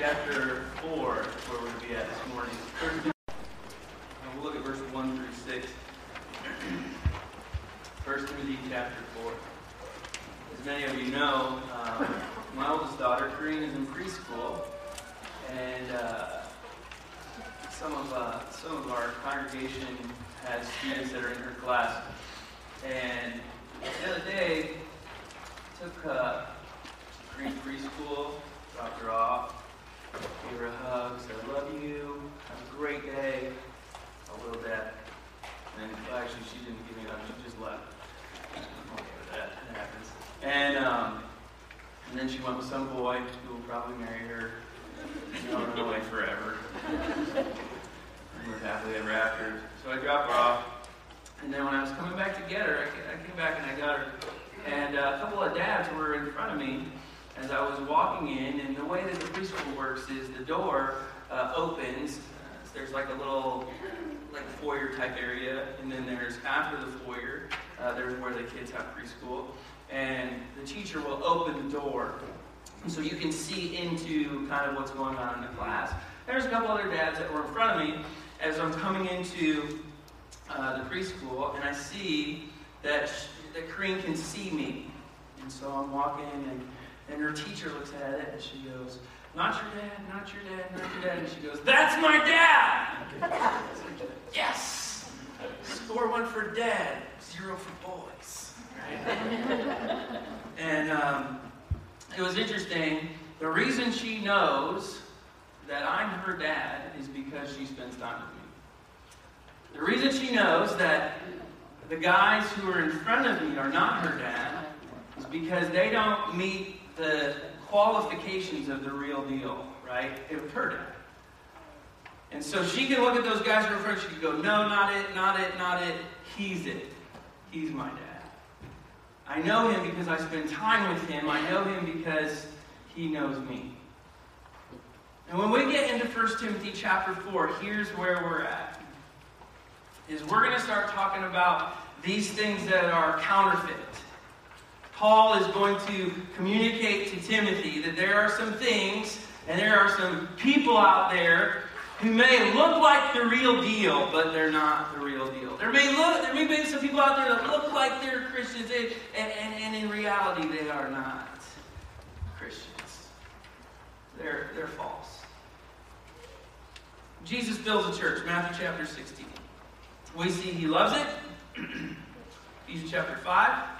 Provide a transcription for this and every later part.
chapter 4, where we're going to be at this morning. And we'll look at verse 1 through 6. 1 Timothy chapter 4. As many of you know, um, my oldest daughter, Kareen, is in preschool, and uh, some of uh, some of our congregation has students that are in her class. And the other day, took uh, Kareen preschool, dropped her off, gave her a hug, said, I love you, have a great day. A little dad. And actually, she didn't give me a hug, she just left. Okay that, happens. And, um, and then she went with some boy who will probably marry her. Know, run away forever. and live happily ever after. So I dropped her off. And then when I was coming back to get her, I I came back and I got her. And uh, a couple of dads were in front of me as I was walking in. And the way that the preschool works is the door uh, opens. Uh, there's like a little, like foyer type area, and then there's after the foyer, uh, there's where the kids have preschool. And the teacher will open the door, so you can see into kind of what's going on in the class. There's a couple other dads that were in front of me as I'm coming into uh, the preschool, and I see that sh- that Kareen can see me, and so I'm walking, and and her teacher looks at it, and she goes, "Not your dad, not your dad, not your dad," and she goes, "That's my dad." yes, score one for dad, zero for boys. And um, it was interesting. The reason she knows that I'm her dad is because she spends time with me. The reason she knows that the guys who are in front of me are not her dad is because they don't meet the qualifications of the real deal, right? It was her. And so she can look at those guys in in front, she can go, no, not it, not it, not it. He's it. He's my dad. I know him because I spend time with him. I know him because he knows me. And when we get into 1 Timothy chapter 4, here's where we're at. Is we're going to start talking about these things that are counterfeit. Paul is going to communicate to Timothy that there are some things and there are some people out there who may look like the real deal, but they're not the real deal. There may look, there may be some people out there that look like they're Christians, and, and, and in reality they are not Christians. They're, they're false. Jesus builds a church, Matthew chapter 16. We see he loves it. Ephesians chapter 5.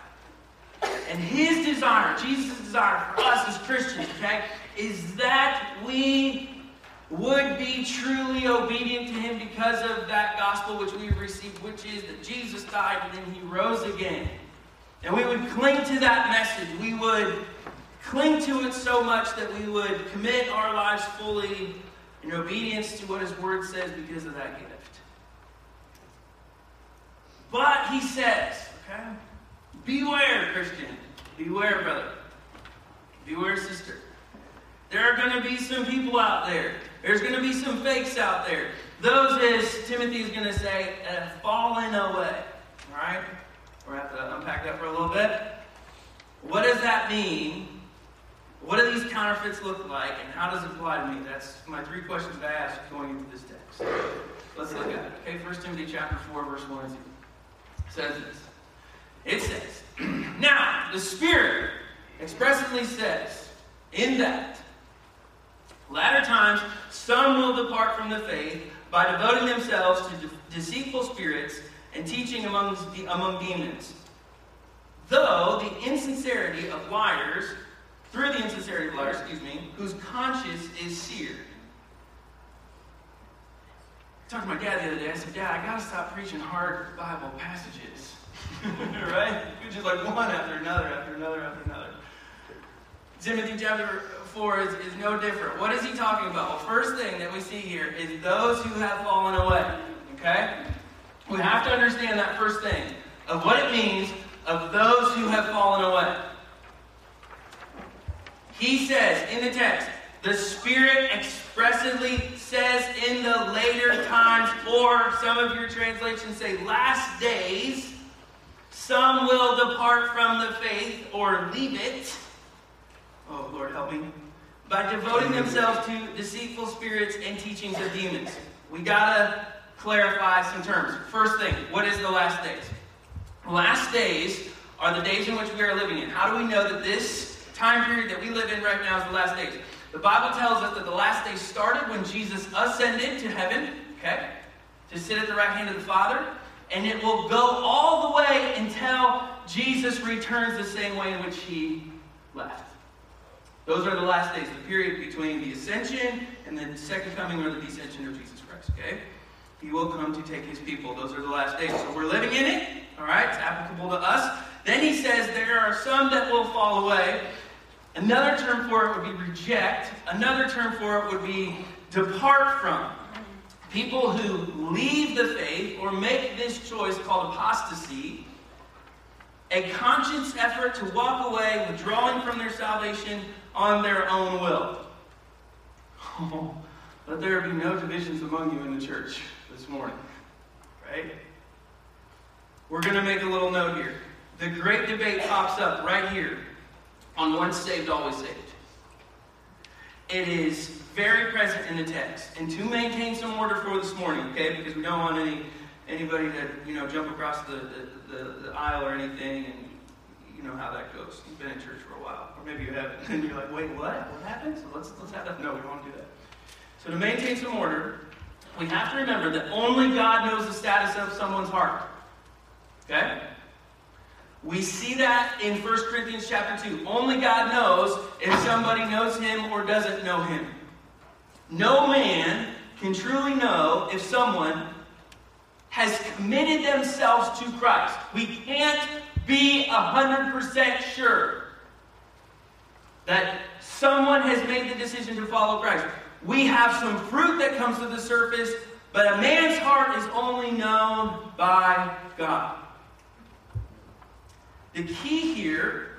And his desire, Jesus' desire for us as Christians, okay, is that we would be truly obedient to him because of that gospel which we have received, which is that Jesus died and then he rose again. And we would cling to that message. We would cling to it so much that we would commit our lives fully in obedience to what his word says because of that gift. But he says, okay, beware, Christian. Beware, brother. Beware, sister. There are going to be some people out there. There's going to be some fakes out there. Those, as Timothy is going to say, have fallen away. All right? We're going to have to unpack that for a little bit. What does that mean? What do these counterfeits look like, and how does it apply to me? That's my three questions I ask going into this text. Let's look at it. Okay, 1 Timothy chapter 4, verse 1 and 2. It says this. It says, Now, the Spirit expressly says, in that, latter times, some will depart from the faith by devoting themselves to de- deceitful spirits and teaching among, among demons. Though the insincerity of liars, through the insincerity of liars, excuse me, whose conscience is seared. I talked to my dad the other day. I said, Dad, I got to stop preaching hard Bible passages. right? Just like one after another, after another, after another. Timothy chapter 4 is, is no different. What is he talking about? Well, first thing that we see here is those who have fallen away. Okay? We have to understand that first thing of what it means of those who have fallen away. He says in the text, the Spirit expressively says in the later times, or some of your translations say last days, some will depart from the faith or leave it. Oh, Lord, help me. By devoting themselves to deceitful spirits and teachings of demons. We gotta clarify some terms. First thing, what is the last days? Last days are the days in which we are living in. How do we know that this time period that we live in right now is the last days? The Bible tells us that the last days started when Jesus ascended to heaven, okay, to sit at the right hand of the Father, and it will go all the way until Jesus returns the same way in which he left. Those are the last days, the period between the ascension and the second coming or the descension of Jesus Christ, okay? He will come to take his people. Those are the last days. So we're living in it, all right? It's applicable to us. Then he says there are some that will fall away. Another term for it would be reject. Another term for it would be depart from. People who leave the faith or make this choice called apostasy, a conscious effort to walk away, withdrawing from their salvation on their own will. Let there be no divisions among you in the church this morning. Right? We're going to make a little note here. The great debate pops up right here on once saved, always saved. It is very present in the text. And to maintain some order for this morning, okay, because we don't want any anybody to you know jump across the, the, the, the aisle or anything, and you know how that goes. You've been in church for a while, or maybe you haven't, and you're like, wait, what? What happened? So let's let's have that. No, we don't want to do that. So to maintain some order, we have to remember that only God knows the status of someone's heart. Okay? We see that in 1 Corinthians chapter 2. Only God knows if somebody knows him or doesn't know him. No man can truly know if someone has committed themselves to Christ. We can't be 100% sure that someone has made the decision to follow Christ. We have some fruit that comes to the surface, but a man's heart is only known by God. The key here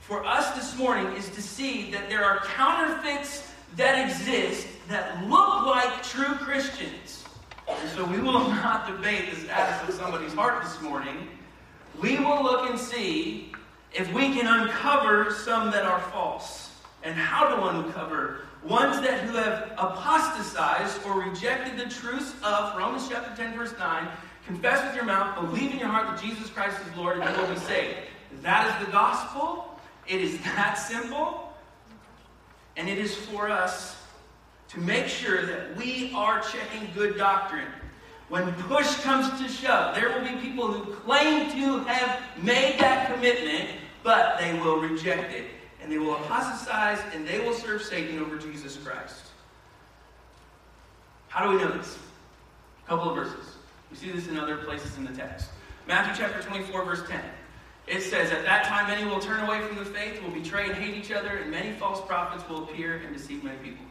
for us this morning is to see that there are counterfeits that exist that look like true Christians. And so we will not debate the status of somebody's heart this morning. We will look and see if we can uncover some that are false and how to uncover ones that who have apostatized or rejected the truths of Romans chapter 10 verse 9 confess with your mouth, believe in your heart that Jesus Christ is Lord, and you will be saved. That is the gospel. It is that simple. And it is for us to make sure that we are checking good doctrine. When push comes to shove, there will be people who claim to have made that commitment, but they will reject it. And they will apostatize and they will serve Satan over Jesus Christ. How do we know this? A couple of verses. We see this in other places in the text. Matthew chapter 24, verse 10. It says, At that time many will turn away from the faith, will betray and hate each other, and many false prophets will appear and deceive many people.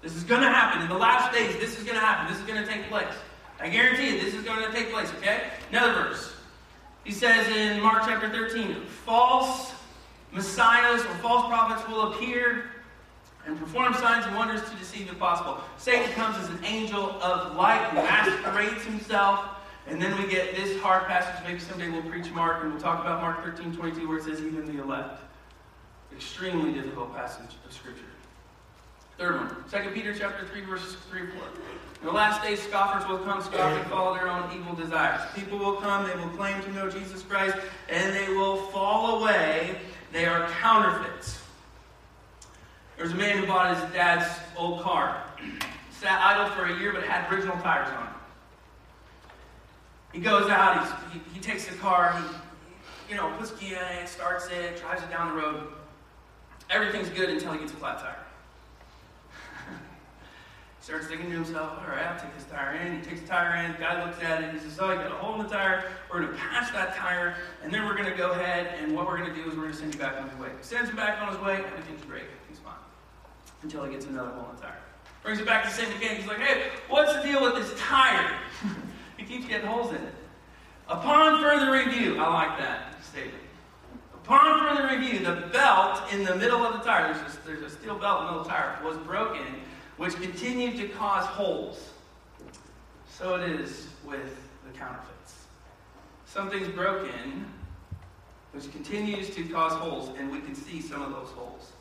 This is going to happen. In the last days, this is going to happen. This is going to take place. I guarantee you, this is going to take place, okay? Another verse. He says in Mark chapter 13, false messiahs or false prophets will appear and perform signs and wonders to deceive if possible. Satan comes as an angel of light masquerades himself. And then we get this hard passage. Maybe someday we'll preach Mark and we'll talk about Mark 13, 22, where it says, even the elect. Extremely difficult passage of Scripture. Third one, 2 Peter chapter 3, verses 3 and 4. In the last days, scoffers will come, scoffing, follow their own evil desires. People will come, they will claim to know Jesus Christ, and they will fall away. They are counterfeits. There's a man who bought his dad's old car. Sat idle for a year, but had original tires on it. He goes out, he, he takes the car, he, you know, puts key in it, starts it, drives it down the road. Everything's good until he gets a flat tire. starts thinking to himself, all right, I'll take this tire in. He takes the tire in. The guy looks at it. He says, oh, you got a hole in the tire. We're going to patch that tire, and then we're going to go ahead, and what we're going to do is we're going to send you back on your way. Sends him back on his way. Everything's great. He's fine. Until he gets another hole in the tire. Brings it back to the same mechanic. He's like, hey, what's the deal with this tire? keeps getting holes in it. Upon further review, I like that statement. Upon further review, the belt in the middle of the tire, there's a, there's a steel belt in the middle of the tire, was broken which continued to cause holes. So it is with the counterfeits. Something's broken, which continues to cause holes, and we can see some of those holes.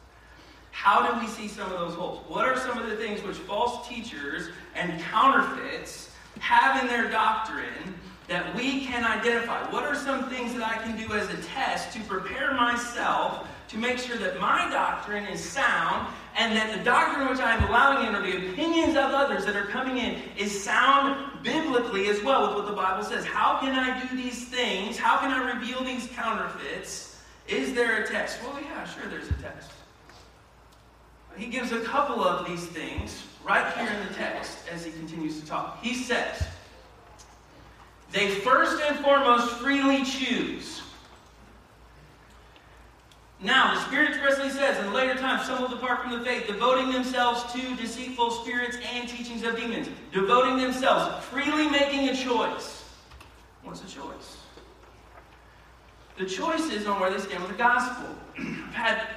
How do we see some of those holes? What are some of the things which false teachers and counterfeits have in their doctrine that we can identify? What are some things that I can do as a test to prepare myself to make sure that my doctrine is sound and that the doctrine which I am allowing in or the opinions of others that are coming in is sound biblically as well with what the Bible says. How can I do these things? How can I reveal these counterfeits? Is there a test? Well, yeah, sure, there's a test. He gives a couple of these things right here in the text as he continues to talk. He says, They first and foremost freely choose now, the Spirit expressly says, in later times, some will depart from the faith, devoting themselves to deceitful spirits and teachings of demons. Devoting themselves, freely making a choice. What's a choice? The choice is on where they stand with the gospel. I've had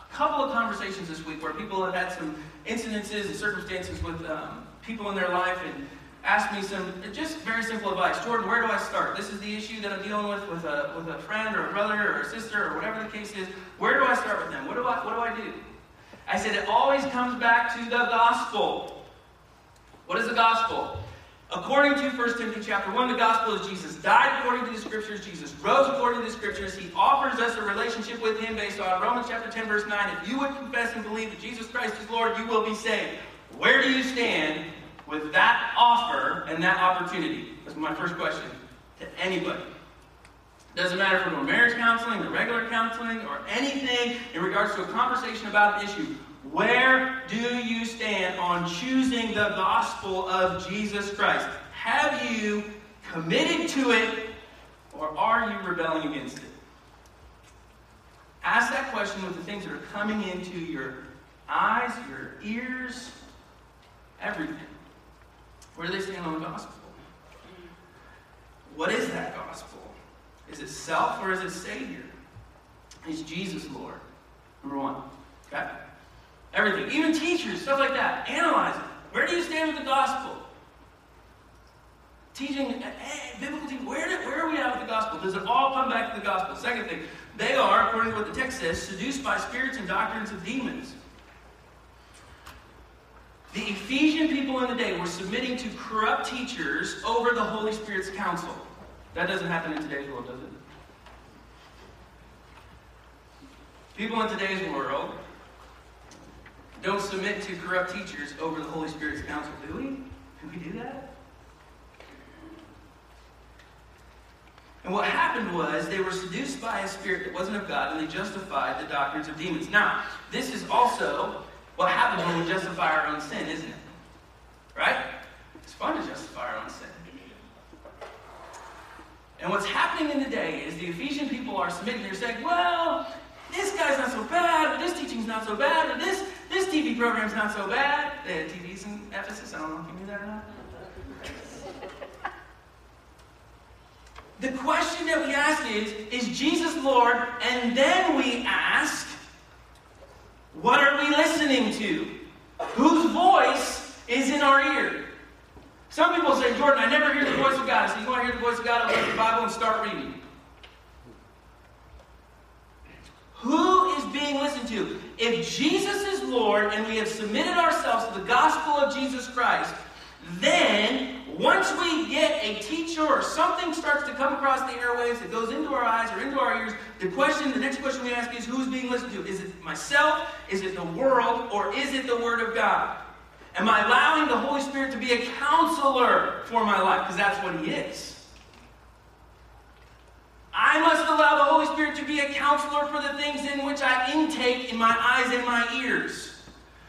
a couple of conversations this week where people have had some incidences and circumstances with um, people in their life, and asked me some just very simple advice. Jordan, where do I start? This is the issue that I'm dealing with with a, with a friend or a brother or a sister or whatever the case is. Where do I start with them? What do I, what do, I do? I said it always comes back to the gospel. What is the gospel? According to 1 Timothy chapter 1, the gospel is Jesus died according to the scriptures, Jesus rose according to the scriptures. He offers us a relationship with him based on Romans chapter 10, verse 9. If you would confess and believe that Jesus Christ is Lord, you will be saved. Where do you stand with that offer and that opportunity? That's my first question to anybody. Doesn't matter if we're marriage counseling or regular counseling or anything in regards to a conversation about an issue. Where do you stand on choosing the gospel of Jesus Christ? Have you committed to it or are you rebelling against it? Ask that question with the things that are coming into your eyes, your ears, everything. Where do they stand on the gospel? What is that gospel? Is it self or is it Savior? Is Jesus Lord? Number one. Okay? Everything. Even teachers, stuff like that. Analyze it. Where do you stand with the gospel? Teaching, eh, eh biblical teaching, where, did, where are we at with the gospel? Does it all come back to the gospel? Second thing, they are, according to what the text says, seduced by spirits and doctrines of demons. The Ephesian people in the day were submitting to corrupt teachers over the Holy Spirit's counsel. That doesn't happen in today's world, does it? People in today's world don't submit to corrupt teachers over the Holy Spirit's counsel, do we? Do we do that? And what happened was they were seduced by a spirit that wasn't of God and they justified the doctrines of demons. Now, this is also what happens when we justify our own sin, isn't it? Right? It's fun to justify our own sin. And what's happening in the day is the Ephesian people are submitting. They're saying, well, this guy's not so bad, or this teaching's not so bad, or this, this TV program's not so bad. Had TVs in Ephesus. I don't know if you knew that or not. The question that we ask is, is Jesus Lord? And then we ask, what are we listening to? Whose voice is in our ear? Some people say, Jordan, I never hear the voice of God. So you want to hear the voice of God, open the Bible and start reading. Who is being listened to? If Jesus is Lord and we have submitted ourselves to the gospel of Jesus Christ, then once we get a teacher or something starts to come across the airwaves that goes into our eyes or into our ears, the question, the next question we ask is who's being listened to? Is it myself? Is it the world? Or is it the Word of God? Am I allowing the Holy Spirit to be a counselor for my life? Because that's what He is. I must allow the Holy Spirit to be a counselor for the things in which I intake in my eyes and my ears.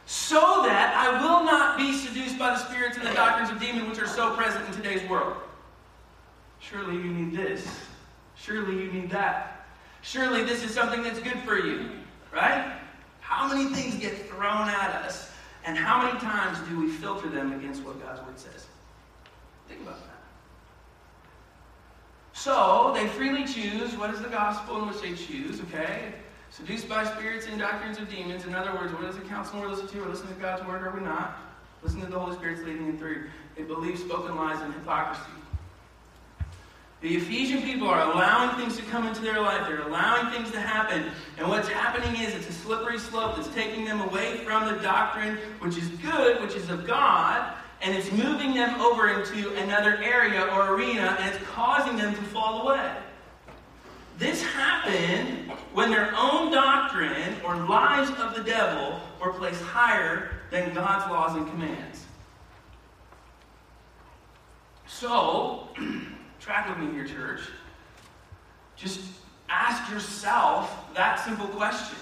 so that I will not be seduced by the spirits and the doctrines of demons which are so present in today's world. Surely you need this. Surely you need that. Surely this is something that's good for you, right? How many things get thrown at us, and how many times do we filter them against what God's Word says? Think about that. So, they freely choose what is the gospel in which they choose, okay? Seduced by spirits and doctrines of demons. In other words, what is the counsel we're listening to? We're listening to God's Word, are we not? Listen to the Holy Spirit's leading in through. They believe spoken lies and hypocrisy. The Ephesian people are allowing things to come into their life. They're allowing things to happen. And what's happening is it's a slippery slope that's taking them away from the doctrine, which is good, which is of God, and it's moving them over into another area or arena, and it's causing them to fall away. This happened when their own doctrine or lies of the devil were placed higher than God's laws and commands. So, track with me here, church. Just ask yourself that simple question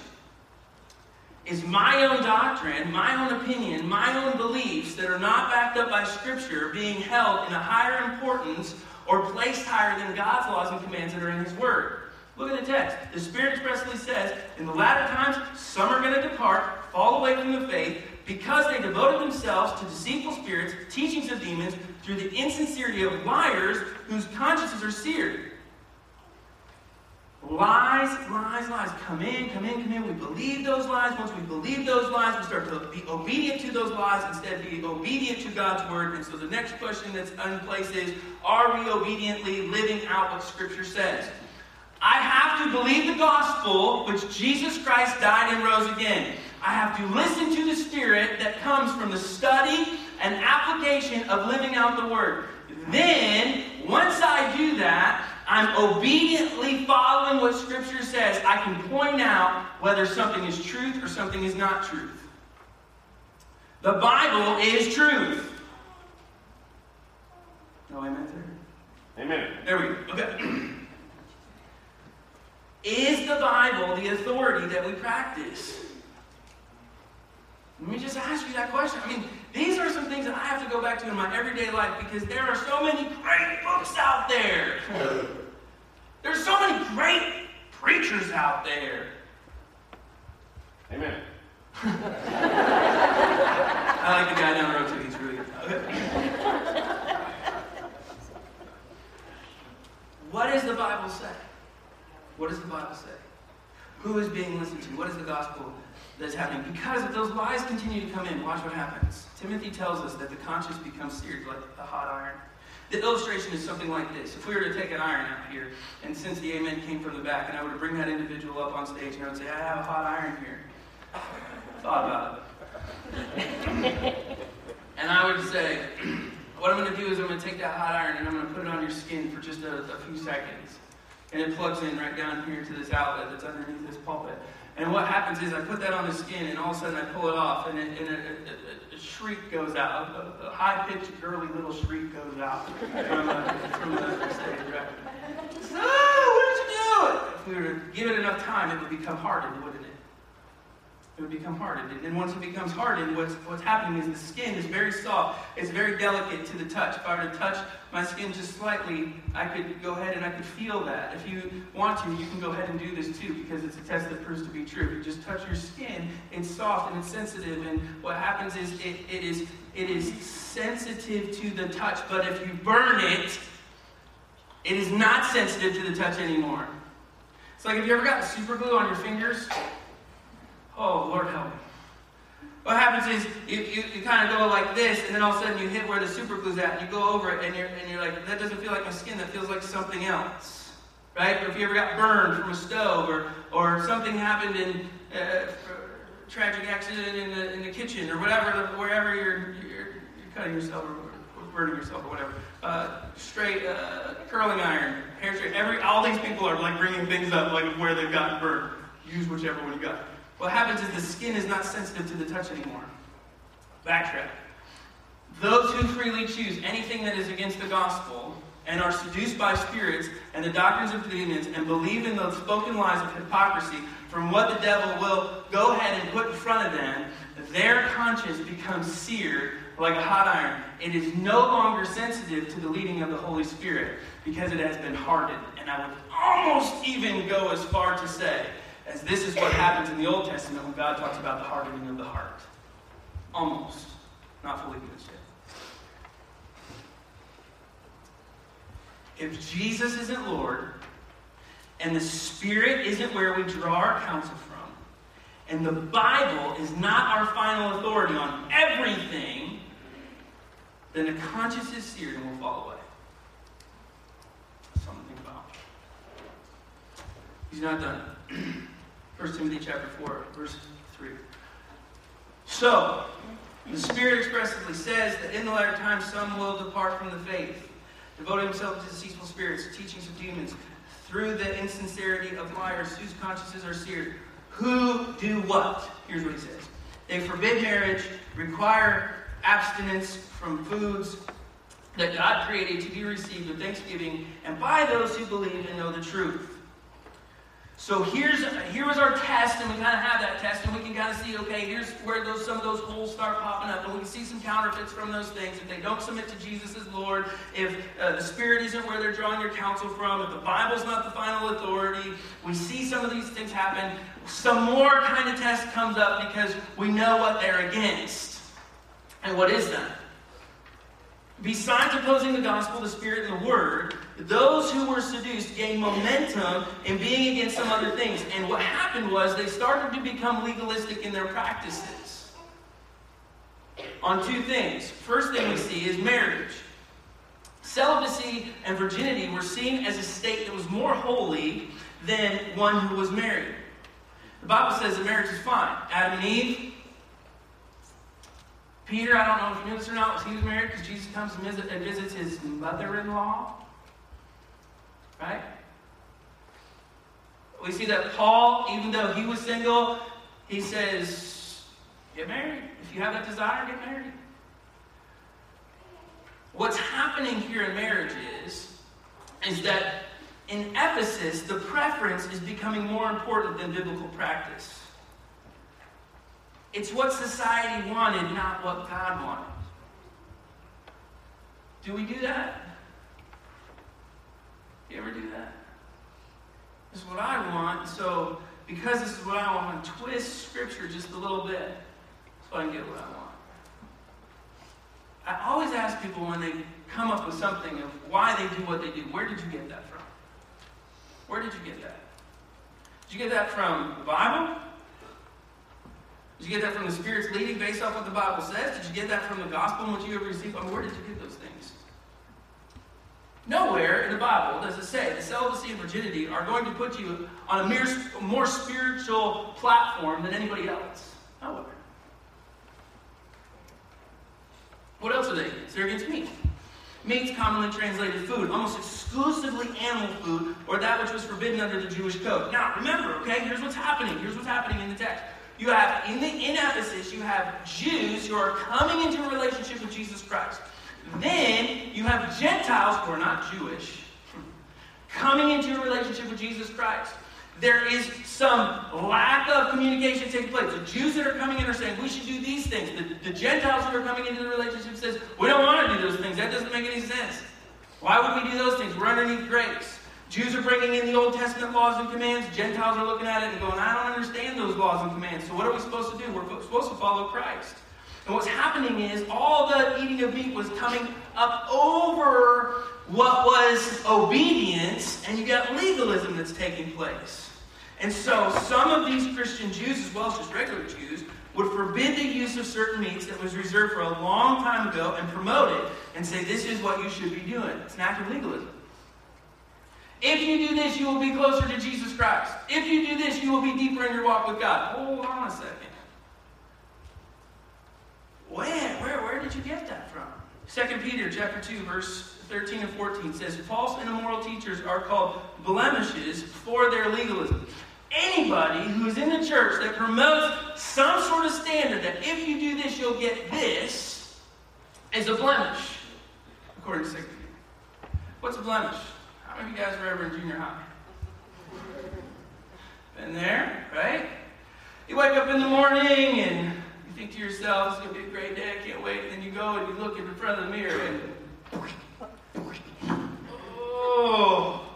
Is my own doctrine, my own opinion, my own beliefs that are not backed up by Scripture being held in a higher importance or placed higher than God's laws and commands that are in His Word? Look at the text. The Spirit expressly says, In the latter times, some are going to depart, fall away from the faith, because they devoted themselves to deceitful spirits, teachings of demons, through the insincerity of liars whose consciences are seared. Lies, lies, lies. Come in, come in, come in. We believe those lies. Once we believe those lies, we start to be obedient to those lies instead of being obedient to God's word. And so the next question that's in place is Are we obediently living out what Scripture says? I have to believe the gospel, which Jesus Christ died and rose again. I have to listen to the Spirit that comes from the study and application of living out the Word. Then, once I do that, I'm obediently following what Scripture says. I can point out whether something is truth or something is not truth. The Bible is truth. Oh, no amen there? Amen. There we go. Okay. Is the Bible the authority that we practice? Let me just ask you that question. I mean, these are some things that I have to go back to in my everyday life because there are so many great books out there. There's so many great preachers out there. Amen. I like the guy down the road too. He's really good. What does the Bible say? What does the Bible say? Who is being listened to? What is the gospel that's happening? Because if those lies continue to come in, watch what happens. Timothy tells us that the conscience becomes seared like a hot iron. The illustration is something like this. If we were to take an iron out here, and since the amen came from the back, and I were to bring that individual up on stage, and I would say, I have a hot iron here. Thought about it. and I would say, what I'm going to do is I'm going to take that hot iron and I'm going to put it on your skin for just a, a few seconds. And it plugs in right down here to this outlet that's underneath this pulpit. And what happens is I put that on the skin, and all of a sudden I pull it off, and, it, and a, a, a, shriek goes out. A, high-pitched, girly little shriek goes out from, uh, from the stage. Right? Ah, what did you do? If we were to give it enough time, it would become hardened, wouldn't it? It would become hardened. And once it becomes hardened, what's, what's happening is the skin is very soft. It's very delicate to the touch. If I were to touch my skin just slightly, I could go ahead and I could feel that. If you want to, you can go ahead and do this too, because it's a test that proves to be true. If you just touch your skin, it's soft and it's sensitive. And what happens is it, it is it is sensitive to the touch. But if you burn it, it is not sensitive to the touch anymore. It's like have you ever got super glue on your fingers? Oh, Lord help me. What happens is you, you, you kind of go like this, and then all of a sudden you hit where the super glue's at, and you go over it, and you're, and you're like, that doesn't feel like my skin, that feels like something else. Right? Or if you ever got burned from a stove, or, or something happened in uh, tragic accident in the, in the kitchen, or whatever, wherever you're, you're, you're cutting yourself, or burning yourself, or whatever. Uh, straight, uh, curling iron, hair straight. Every, all these people are like bringing things up like where they've gotten burned. Use whichever one you got. What happens is the skin is not sensitive to the touch anymore. Backtrack. Those who freely choose anything that is against the gospel, and are seduced by spirits and the doctrines of demons and believe in the spoken lies of hypocrisy from what the devil will go ahead and put in front of them, their conscience becomes seared like a hot iron. It is no longer sensitive to the leading of the Holy Spirit because it has been hardened. And I would almost even go as far to say, as this is what happens in the Old Testament when God talks about the hardening of the heart. Almost. Not fully convinced yet. If Jesus isn't Lord, and the Spirit isn't where we draw our counsel from, and the Bible is not our final authority on everything, then the conscience is seared and will fall away. Something about. He's not done. 1 Timothy chapter 4, verse 3. So, the Spirit expressively says that in the latter times some will depart from the faith, devoting themselves to deceitful spirits, teachings of demons, through the insincerity of liars whose consciences are seared. Who do what? Here's what he says. They forbid marriage, require abstinence from foods that God created to be received with thanksgiving, and by those who believe and know the truth. So here's here was our test, and we kind of have that test, and we can kind of see, okay, here's where those some of those holes start popping up, and we can see some counterfeits from those things. If they don't submit to Jesus as Lord, if uh, the Spirit isn't where they're drawing your counsel from, if the Bible's not the final authority, we see some of these things happen. Some more kind of test comes up because we know what they're against. And what is that? Besides opposing the gospel, the Spirit, and the Word, those who were seduced gained momentum in being against some other things. And what happened was they started to become legalistic in their practices. On two things. First thing we see is marriage. Celibacy and virginity were seen as a state that was more holy than one who was married. The Bible says that marriage is fine. Adam and Eve, Peter, I don't know if you knew this or not, was he was married because Jesus comes and, visits his mother-in-law. Right? We see that Paul, even though he was single, he says, get married. If you have that desire, get married. What's happening here in marriage is, is that in Ephesus, the preference is becoming more important than biblical practice. It's what society wanted, not what God wanted. Do we do that? You ever do that? This is what I want, so because this is what I want, I'm going to twist Scripture just a little bit so I can get what I want. I always ask people when they come up with something of why they do what they do, where did you get that from? Where did you get that? Did you get that from the Bible? Did you get that from the Spirit's leading based off what the Bible says? Did you get that from the gospel and what you ever received? I mean, where did you get those things? Nowhere in the Bible does it say that celibacy and virginity are going to put you on a mere, more spiritual platform than anybody else. Nowhere. What else are they against? They're against meat. Meat's commonly translated food, almost exclusively animal food, or that which was forbidden under the Jewish code. Now, remember, okay, here's what's happening. Here's what's happening in the text. You have, in, the, in Ephesus, you have Jews who are coming into a relationship with Jesus Christ. Then you have Gentiles who are not Jewish coming into a relationship with Jesus Christ. There is some lack of communication taking place. The Jews that are coming in are saying, we should do these things. The, the Gentiles who are coming into the relationship says, we don't want to do those things. That doesn't make any sense. Why would we do those things? We're underneath grace. Jews are bringing in the Old Testament laws and commands. Gentiles are looking at it and going, I don't understand those laws and commands. So what are we supposed to do? We're supposed to follow Christ. And what's happening is all the eating of meat was coming up over what was obedience, and you got legalism that's taking place. And so some of these Christian Jews, as well as just regular Jews, would forbid the use of certain meats that was reserved for a long time ago and promote it and say, this is what you should be doing. It's an act of legalism. If you do this, you will be closer to Jesus Christ. If you do this, you will be deeper in your walk with God. Hold on a second. Where? Where, where did you get that from? 2 Peter chapter 2, verse 13 and 14 says, False and immoral teachers are called blemishes for their legalism. Anybody who is in the church that promotes some sort of standard that if you do this, you'll get this, is a blemish, according to 2 Peter. What's a blemish? How many of you guys were ever in junior high? Been there, right? You wake up in the morning and think to yourself, it's going to be a great day, I can't wait. And then you go and you look in the front of the mirror and, oh,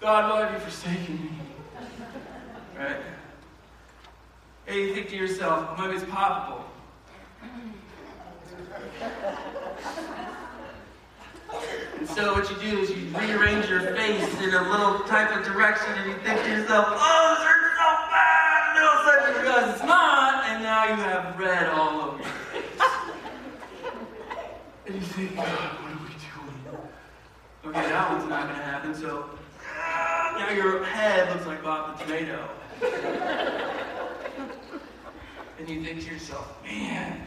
God, why have you forsaken me? Right? And you think to yourself, maybe it's poppable. And so what you do is you rearrange your face in a little type of direction and you think to yourself, oh, this hurts so bad! And all of a sudden you realize it's not, you have red all over your. And you think, God, what are we doing? Okay, that one's not going to happen, so now your head looks like Bob the Tomato. and you think to yourself, man,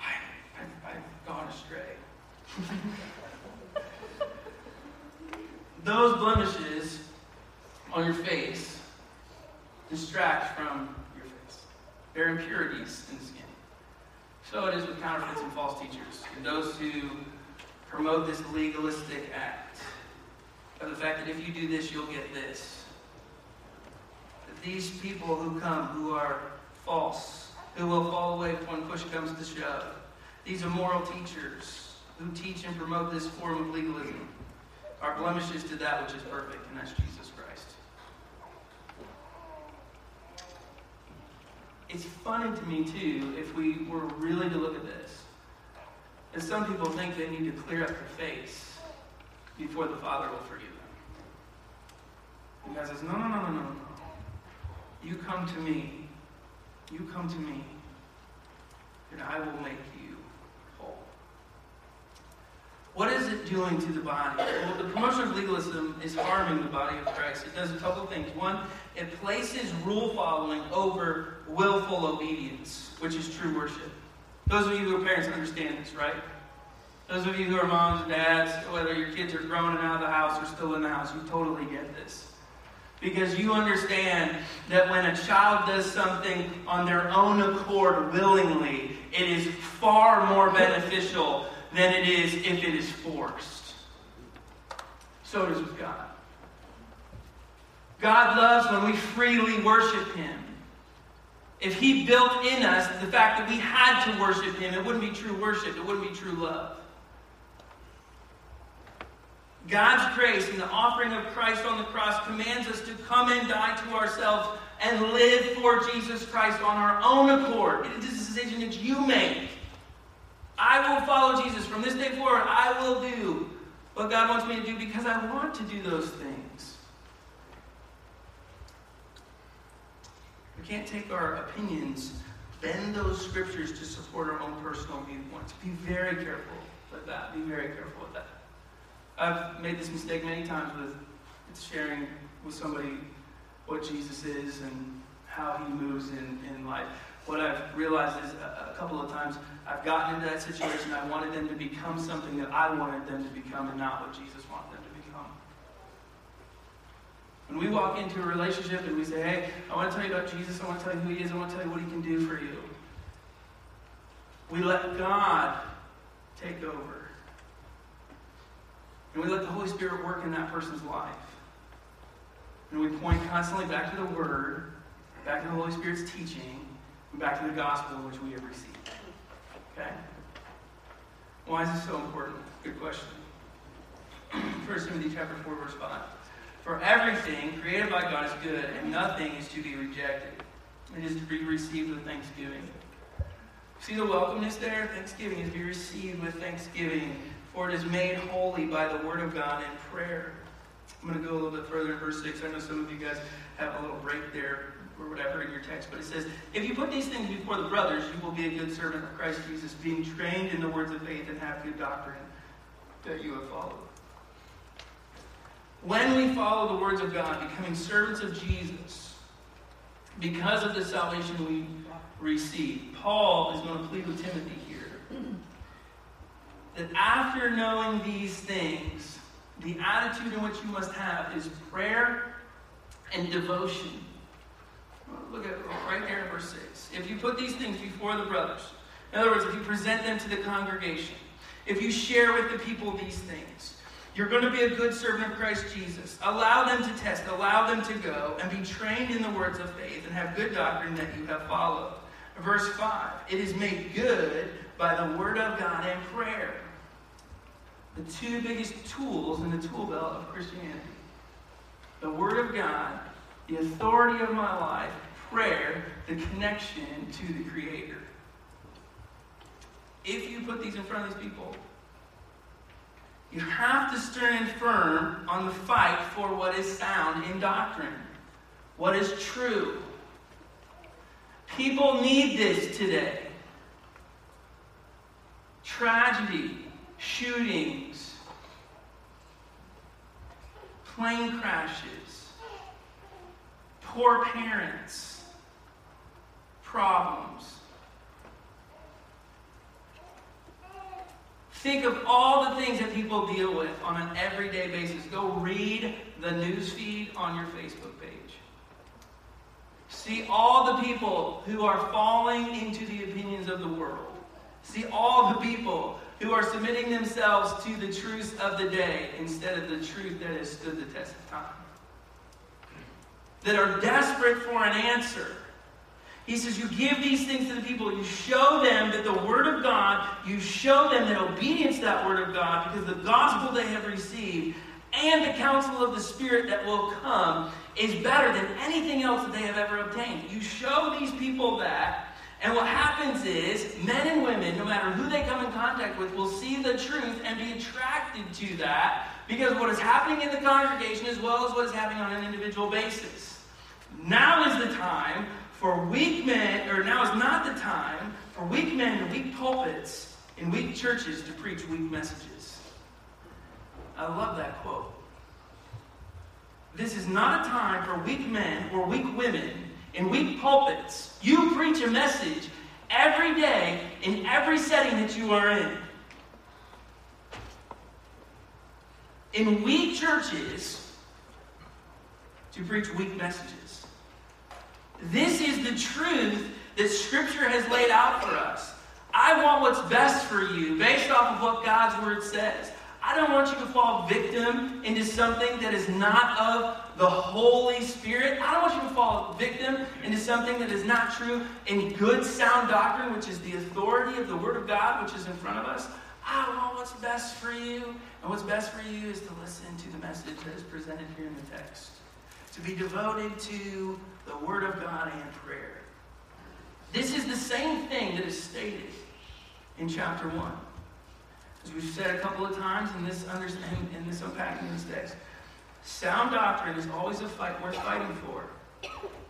I, I, I've gone astray. Those blemishes on your face distract from your impurities in the skin. So it is with counterfeits and false teachers, and those who promote this legalistic act of the fact that if you do this, you'll get this. That these people who come, who are false, who will fall away when push comes to shove, these immoral teachers who teach and promote this form of legalism are blemishes to that which is perfect, and that's Jesus Christ. It's funny to me, too, if we were really to look at this, that some people think they need to clear up their face before the Father will forgive them. And God says, no, no, no, no, no, no. You come to me. You come to me, and I will make you. What is it doing to the body? Well, the promotion of legalism is harming the body of Christ. It does a couple things. One, it places rule following over willful obedience, which is true worship. Those of you who are parents understand this, right? Those of you who are moms and dads, whether your kids are grown and out of the house or still in the house, you totally get this. Because you understand that when a child does something on their own accord willingly, it is far more beneficial than it is if it is forced. So it is with God. God loves when we freely worship Him. If He built in us the fact that we had to worship Him, it wouldn't be true worship, it wouldn't be true love. God's grace and the offering of Christ on the cross commands us to come and die to ourselves and live for Jesus Christ on our own accord. It is a decision that you make. I will follow Jesus. From this day forward, I will do what God wants me to do because I want to do those things. We can't take our opinions, bend those scriptures to support our own personal viewpoints. Be very careful with that. Be very careful with that. I've made this mistake many times with sharing with somebody what Jesus is and how he moves in, in life. What I've realized is a, a couple of times I've gotten into that situation, I wanted them to become something that I wanted them to become and not what Jesus wanted them to become. When we walk into a relationship and we say, hey, I want to tell you about Jesus, I want to tell you who he is, I want to tell you what he can do for you. We let God take over. And we let the Holy Spirit work in that person's life. And we point constantly back to the Word, back to the Holy Spirit's teaching, back to the gospel which we have received. Okay? Why is this so important? Good question. 1 Timothy chapter 4, verse 5. For everything created by God is good, and nothing is to be rejected. It is to be received with thanksgiving. See the welcomeness there? Thanksgiving is to be received with thanksgiving for it is made holy by the word of God and prayer. I'm going to go a little bit further in verse 6. I know some of you guys have a little break there or whatever in your text, but it says, If you put these things before the brothers, you will be a good servant of Christ Jesus, being trained in the words of faith and have good doctrine that you have followed. When we follow the words of God, becoming servants of Jesus, because of the salvation we receive, Paul is going to plead with Timothy here that after knowing these things, the attitude in which you must have is prayer and devotion. Look at oh, right there in verse 6. If you put these things before the brothers, in other words, if you present them to the congregation, if you share with the people these things, You're going to be a good servant of Christ Jesus. Allow them to test, allow them to go and be trained in the words of faith and have good doctrine that you have followed. Verse 5 It is made good by the word of God and prayer. The two biggest tools in the tool belt of Christianity the word of God, the authority of my life, prayer, the connection to the Creator. If you put these in front of these people, you have to stand firm on the fight for what is sound in doctrine, what is true. People need this today. Tragedy, shootings, plane crashes, poor parents, problems. Think of all the things that people deal with on an everyday basis. Go read the news feed on your Facebook page. See all the people who are falling into the opinions of the world. See all the people who are submitting themselves to the truths of the day instead of the truth that has stood the test of time. That are desperate for an answer he says, You give these things to the people. You show them that the Word of God, you show them that obedience to that Word of God, because the gospel they have received and the counsel of the Spirit that will come is better than anything else that they have ever obtained. You show these people that, and what happens is men and women, no matter who they come in contact with, will see the truth and be attracted to that because what is happening in the congregation as well as what is happening on an individual basis. Now is the time for weak men, or now is not the time for weak men in weak pulpits in weak churches to preach weak messages. I love that quote. This is not a time for weak men or weak women in weak pulpits. You preach a message every day in every setting that you are in. In weak churches, to preach weak messages. This is the truth that Scripture has laid out for us. I want what's best for you based off of what God's Word says. I don't want you to fall victim into something that is not of the Holy Spirit. I don't want you to fall victim into something that is not true in good, sound doctrine, which is the authority of the Word of God, which is in front of us. I want what's best for you. And what's best for you is to listen to the message that is presented here in the text, to be devoted to the Word of God and prayer. This is the same thing that is stated in chapter 1. As we've said a couple of times in this understanding, in this unpacking of this text, sound doctrine is always a fight worth fighting for.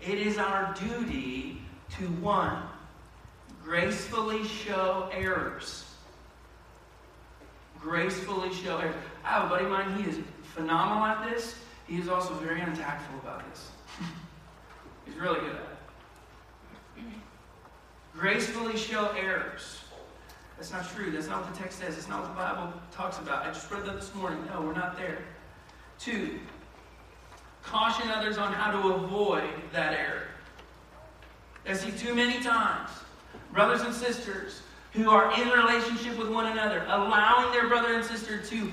It is our duty to one, gracefully show errors. Gracefully show errors. I have a buddy of mine, he is phenomenal at this. He is also very untactful about this. He's really good at it. Gracefully show errors. That's not true. That's not what the text says. It's not what the Bible talks about. I just read that this morning. No, we're not there. Two, caution others on how to avoid that error. I see too many times brothers and sisters who are in relationship with one another, allowing their brother and sister to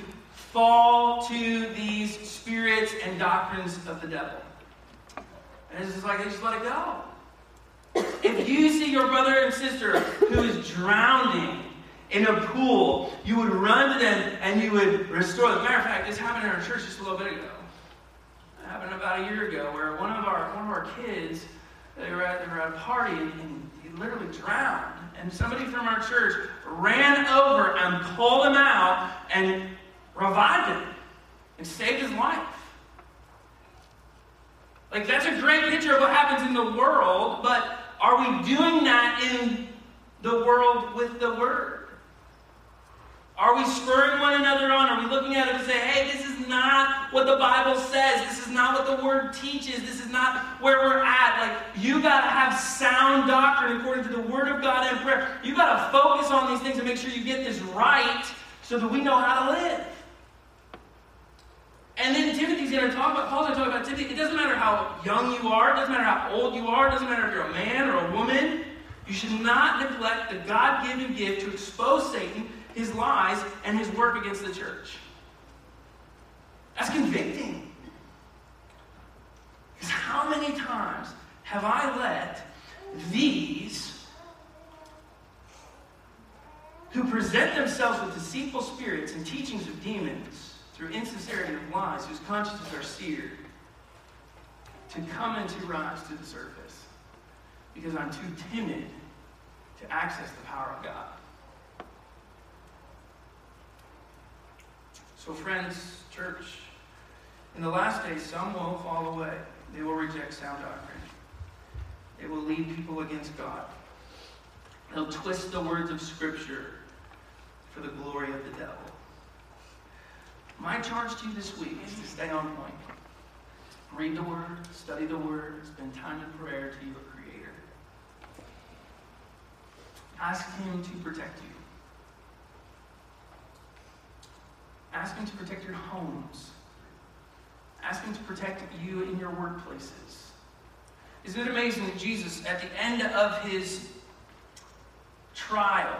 fall to these spirits and doctrines of the devil. And it's just like they just let it go. If you see your brother and sister who is drowning in a pool, you would run to them and you would restore them. Matter of fact, this happened in our church just a little bit ago. It happened about a year ago where one of our one of our kids they were at, they were at a party and, and he literally drowned. And somebody from our church ran over and pulled him out and revived him and saved his life. Like, that's a great picture of what happens in the world, but are we doing that in the world with the Word? Are we spurring one another on? Are we looking at it and say, hey, this is not what the Bible says. This is not what the Word teaches. This is not where we're at. Like, you got to have sound doctrine according to the Word of God and prayer. You got to focus on these things and make sure you get this right so that we know how to live. And then Timothy's going to talk about, Paul's going to talk about Timothy. It doesn't matter how young you are, it doesn't matter how old you are, it doesn't matter if you're a man or a woman. You should not neglect the God given gift to expose Satan, his lies, and his work against the church. That's convicting. Because how many times have I let these who present themselves with deceitful spirits and teachings of demons through insincerity of lies, whose consciences are seared, to come and to rise to the surface because I'm too timid to access the power of God. So, friends, church, in the last days, some will fall away. They will reject sound doctrine. They will lead people against God. They'll twist the words of Scripture for the glory of the devil. My charge to you this week is to stay on point. Read the Word, study the Word, spend time in prayer to your Creator. Ask Him to protect you. Ask Him to protect your homes. Ask Him to protect you in your workplaces. Isn't it amazing that Jesus, at the end of his trial,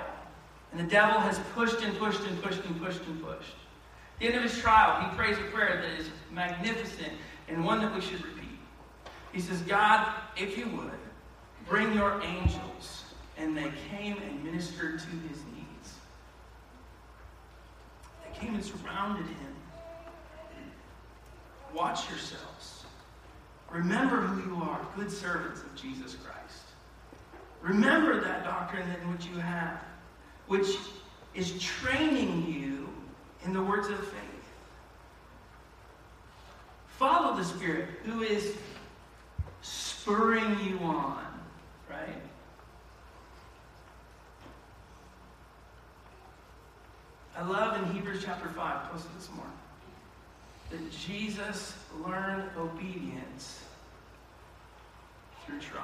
and the devil has pushed and pushed and pushed and pushed and pushed. At the end of his trial, he prays a prayer that is magnificent and one that we should repeat. He says, God, if you would, bring your angels. And they came and ministered to his needs. They came and surrounded him. Watch yourselves. Remember who you are, good servants of Jesus Christ. Remember that doctrine in which you have, which is training you in the words of faith. Follow the Spirit who is spurring you on, right? I love in Hebrews chapter 5, posted this morning, that Jesus learned obedience through trial.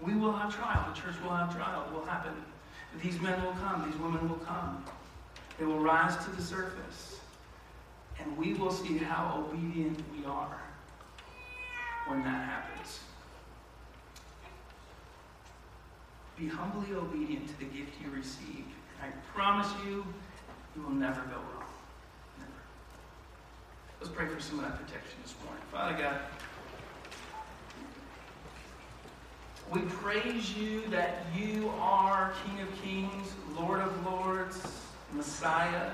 We will have trial. The church will have trial. It will happen. These men will come. These women will come. They will rise to the surface. And we will see how obedient we are when that happens. Be humbly obedient to the gift you received. And I promise you, you will never go wrong. Never. Let's pray for some of that protection this morning. Father God, we praise you that you are King of Kings, Lord of Lords, Messiah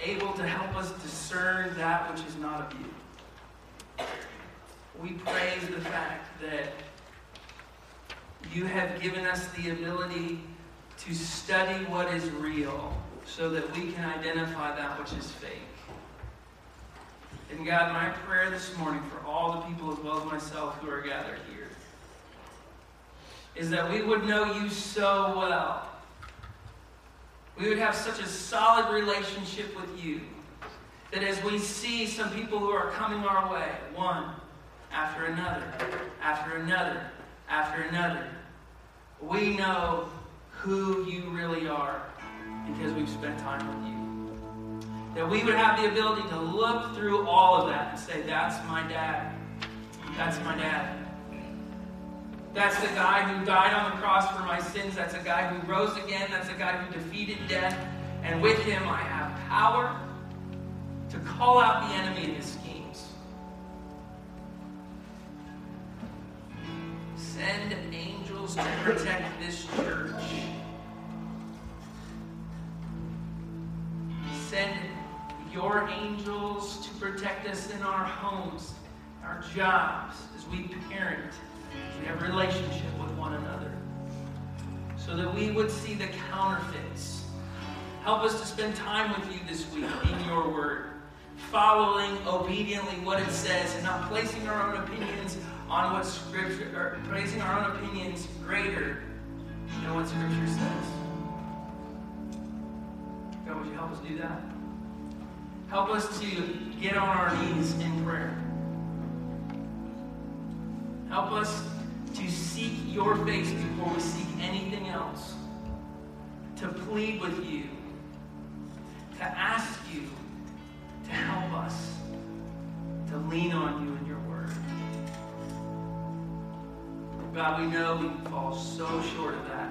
able to help us discern that which is not of you. We praise the fact that you have given us the ability to study what is real so that we can identify that which is fake. And God, my prayer this morning for all the people as well as myself who are gathered here is that we would know you so well we would have such a solid relationship with you that as we see some people who are coming our way, one after another, after another, after another, we know who you really are because we've spent time with you. That we would have the ability to look through all of that and say, That's my dad. That's my dad. That's the guy who died on the cross for my sins. That's a guy who rose again. That's a guy who defeated death. And with him, I have power to call out the enemy and his schemes. Send angels to protect this church. Send your angels to protect us in our homes, our jobs, as we parent we have relationship with one another. So that we would see the counterfeits. Help us to spend time with you this week in your word, following obediently what it says and not placing our own opinions on what Scripture, or placing our own opinions greater than what Scripture says. God, would you help us do that? Help us to get on our knees in prayer. Help us to seek your face before we seek anything else. To plead with you. To ask you to help us. To lean on you in your word. God, we know we fall so short of that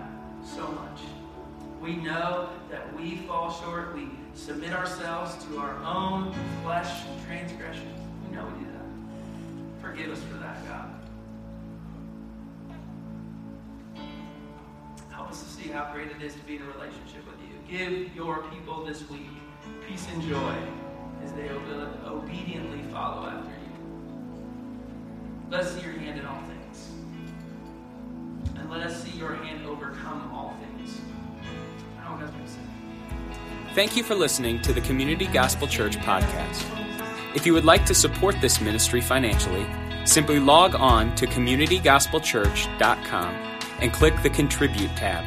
so much. We know that we fall short. We submit ourselves to our own flesh and transgressions. We know we do that. Forgive us for that, God. Us to see how great it is to be in a relationship with you. Give your people this week peace and joy as they obediently follow after you. Let us see your hand in all things. And let us see your hand overcome all things. Thank you for listening to the Community Gospel Church podcast. If you would like to support this ministry financially, simply log on to communitygospelchurch.com and click the Contribute tab.